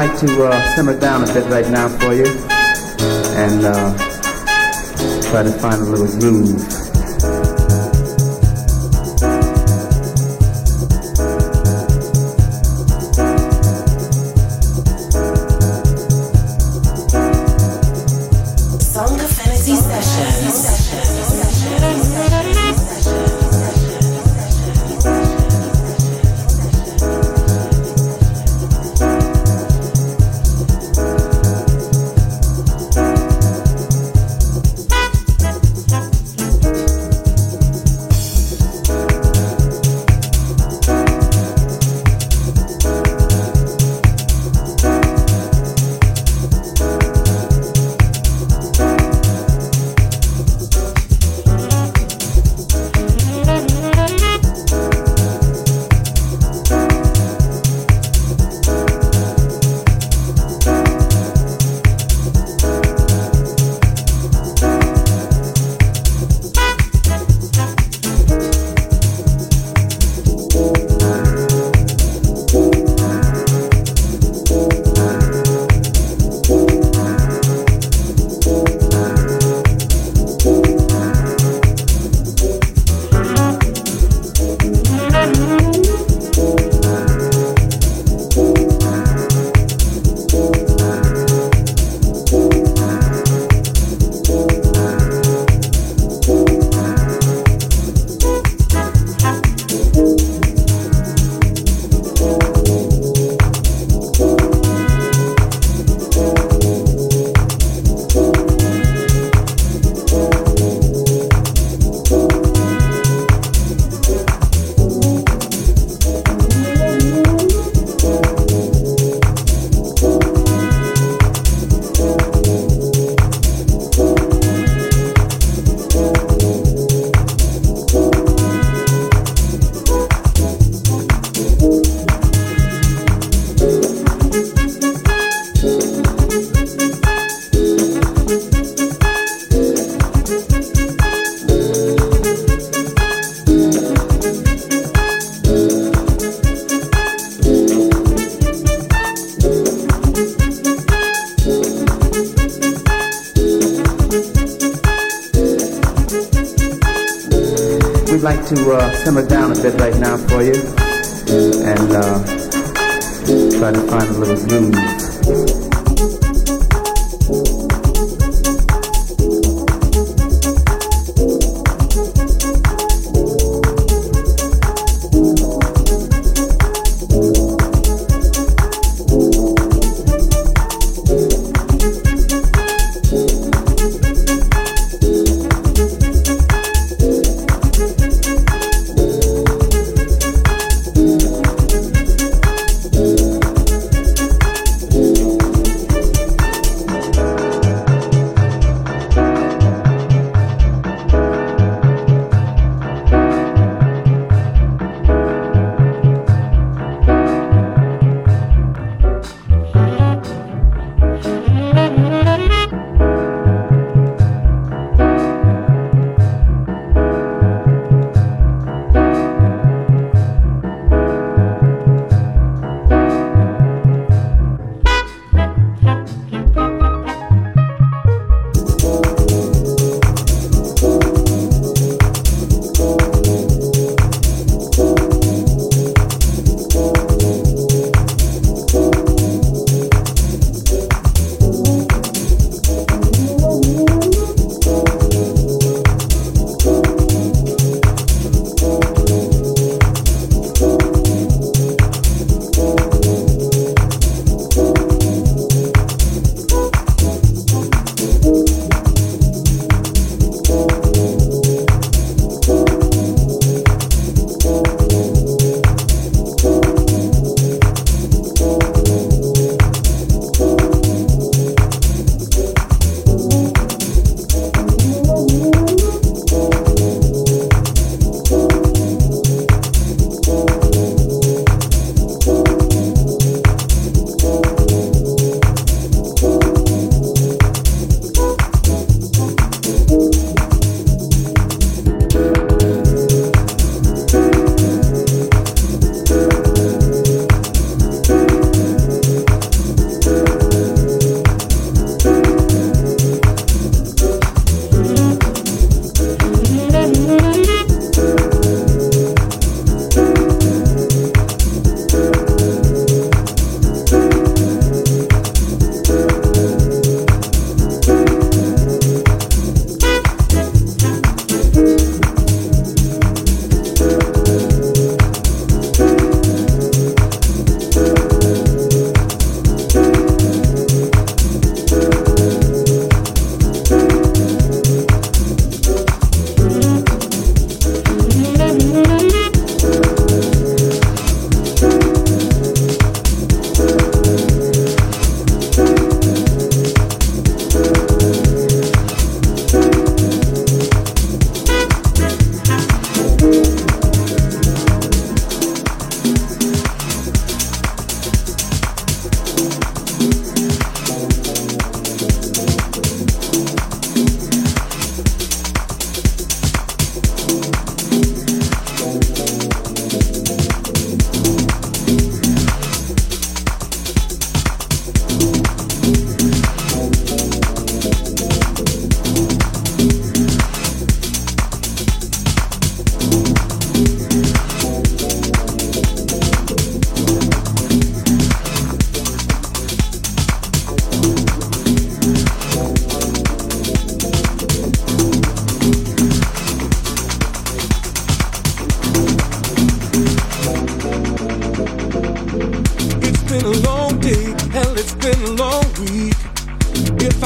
uh, simmer down a bit right now for you and uh, try to find a little groove.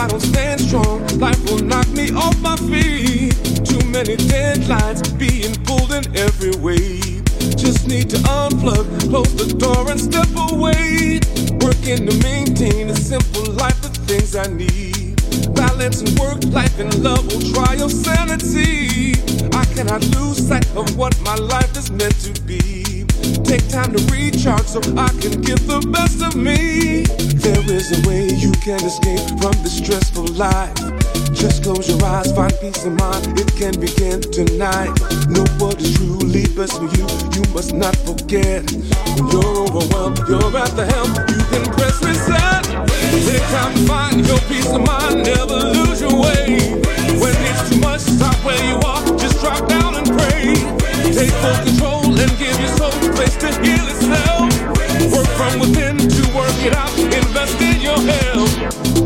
I don't stand strong, life will knock me off my feet. Too many deadlines being pulled in every way. Just need to unplug, close the door and step away. Working to maintain a simple life, the things I need. Balance and work, life and love will try your sanity. I cannot lose sight of what my life is meant to be. Take time to recharge so I can get the best of me. There is a way you can escape from this stressful life. Just close your eyes, find peace of mind. It can begin tonight. Know what is truly best for you. You must not forget. When you're overwhelmed, you're at the helm. You can press reset. Take time to find your peace of mind. Never lose your way. When it's too much, stop where you are. Just drop down and pray. Take full control and give your soul place to heal itself. Work from within to work it out. Invest in your health.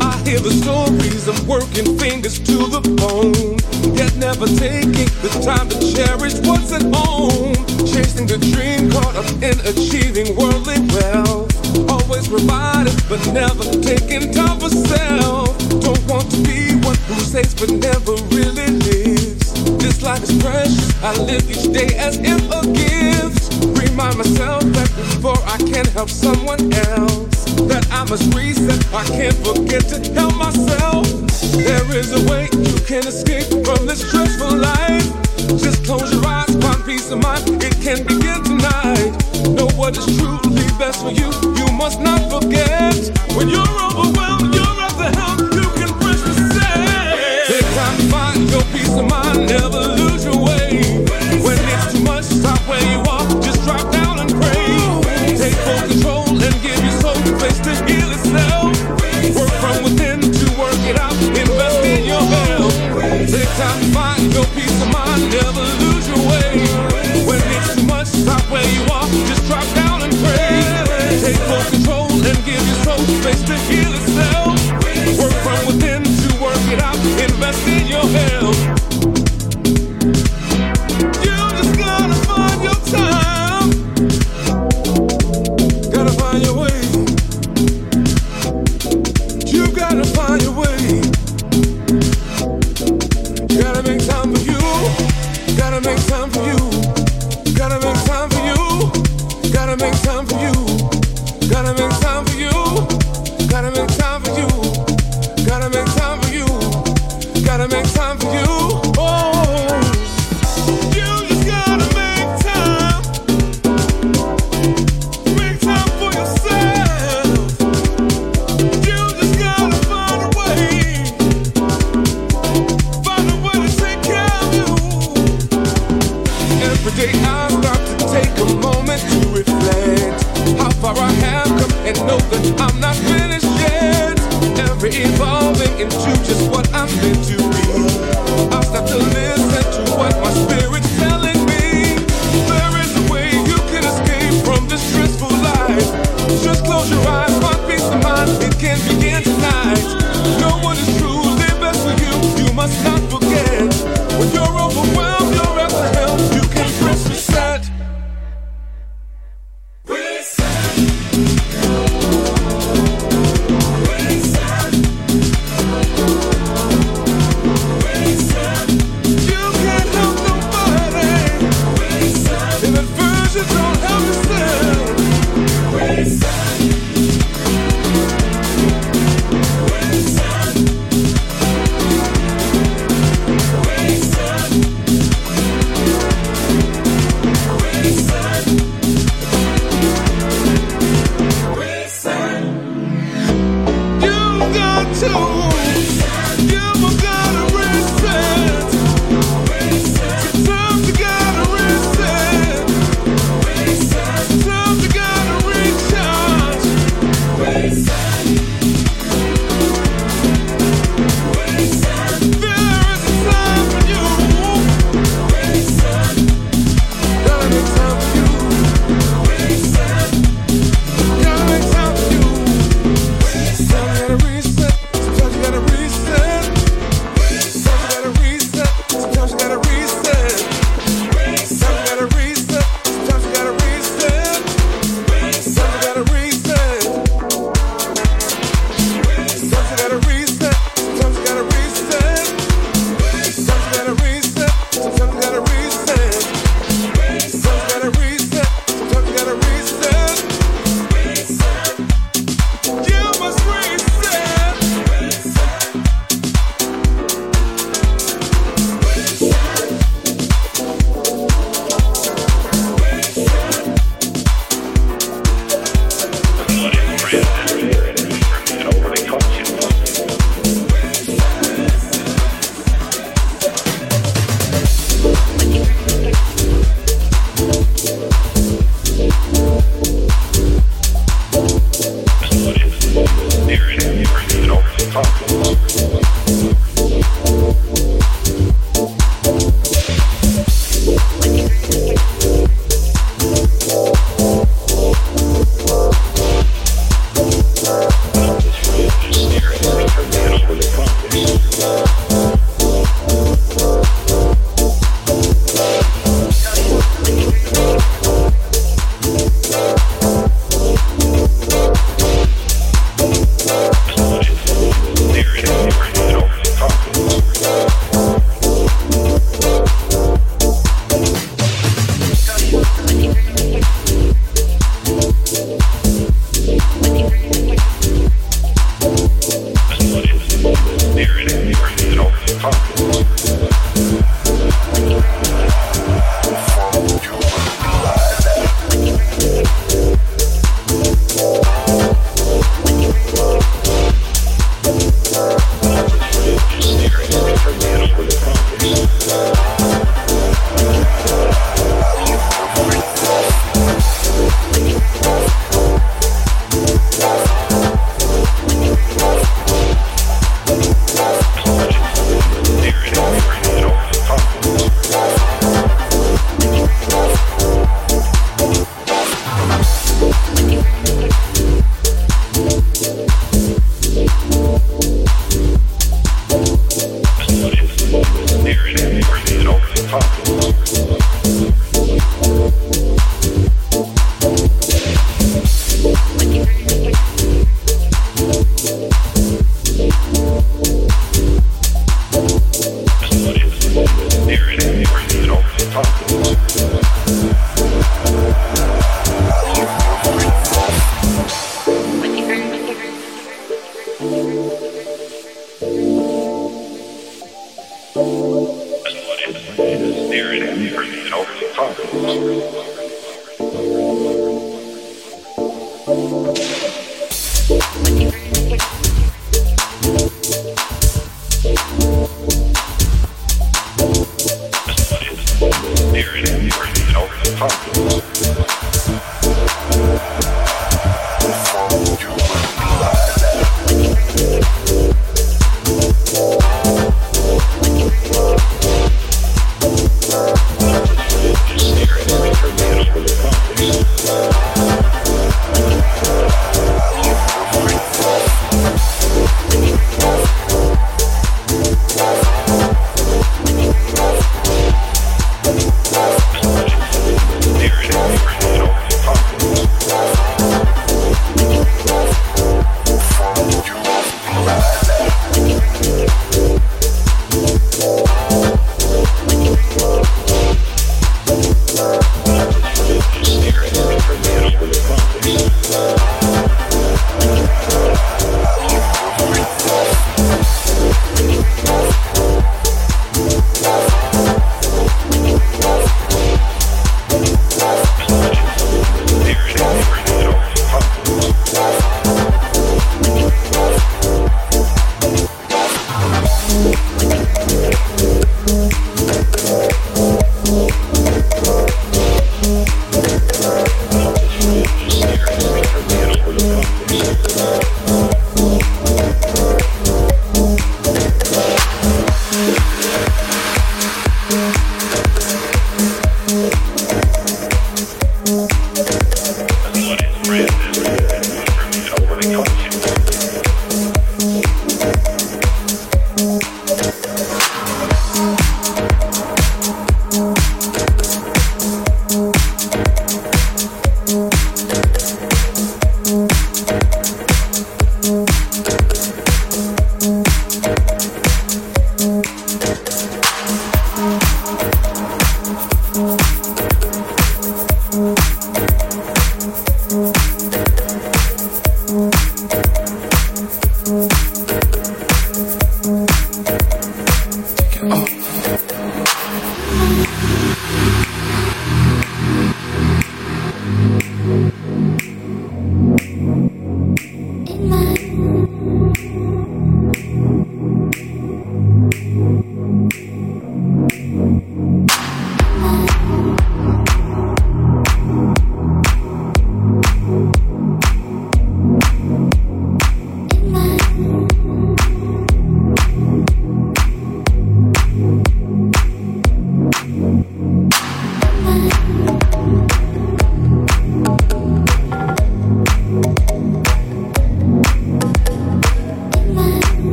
I hear the stories of working fingers to the bone, yet never taking the time to cherish what's at home. Chasing the dream, caught up in achieving worldly wealth. Always providing, but never taking time for self. Don't want to be one who says but never really lives. This life is precious. I live each day as if a gift. Remind myself that before I can help someone else, that I must reset. I can't forget to help myself. There is a way you can escape from this stressful life. Just close your eyes, find peace of mind. It can begin tonight. Know what is truly best for you. You must not forget when you're overwhelmed. You're at the helm.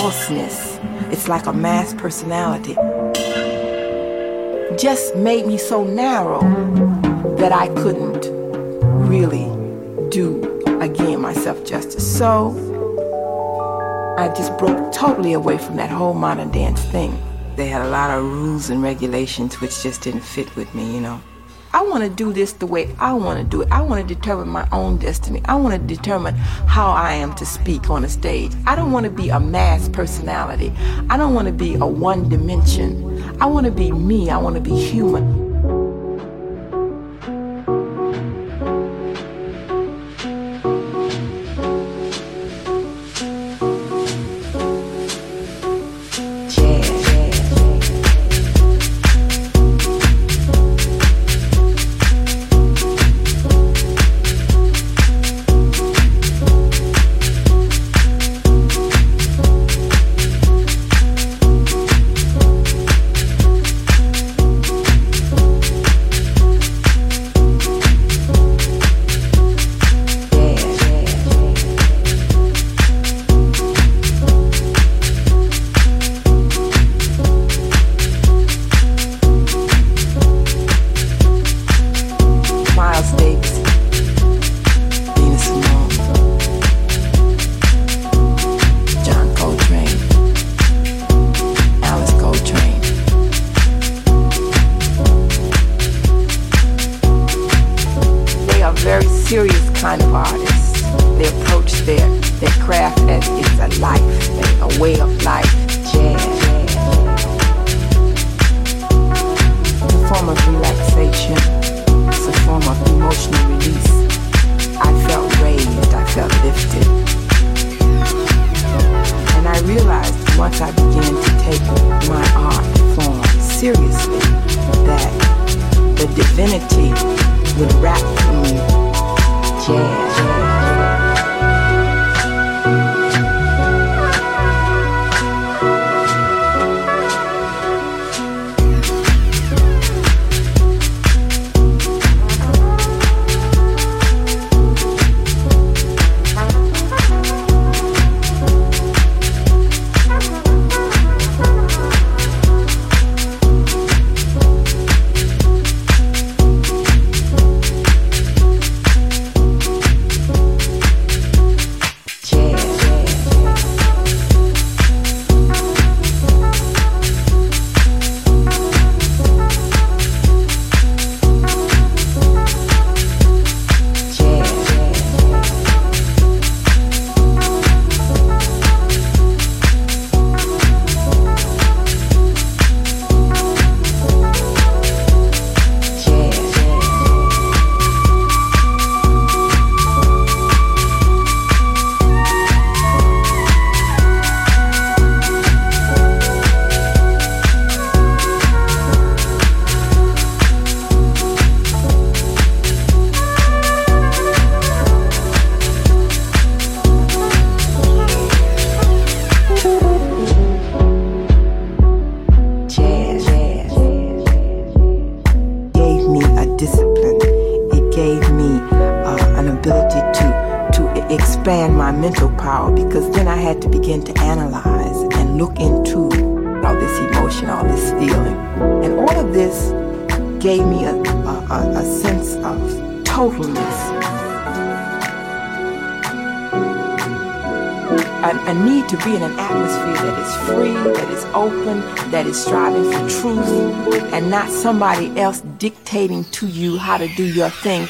Falseness. It's like a mask personality. Just made me so narrow that I couldn't really do again myself justice. So I just broke totally away from that whole modern dance thing. They had a lot of rules and regulations which just didn't fit with me, you know. I want to do this the way I want to do it. I want to determine my own destiny. I want to determine how I am to speak on a stage. I don't want to be a mass personality. I don't want to be a one dimension. I want to be me. I want to be human. Not somebody else dictating to you how to do your thing.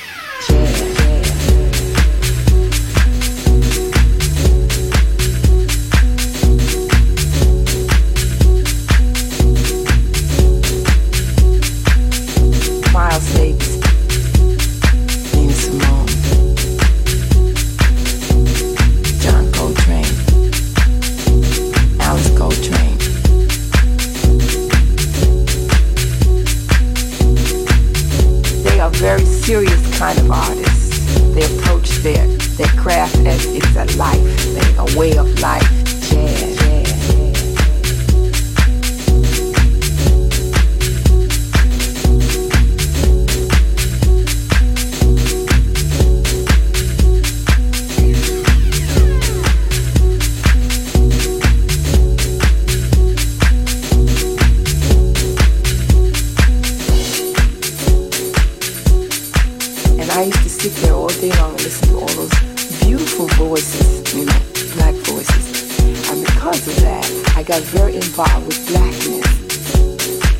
sit down and listen to all those beautiful voices, you know, black voices. And because of that, I got very involved with blackness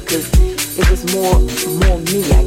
because it was more, more me. I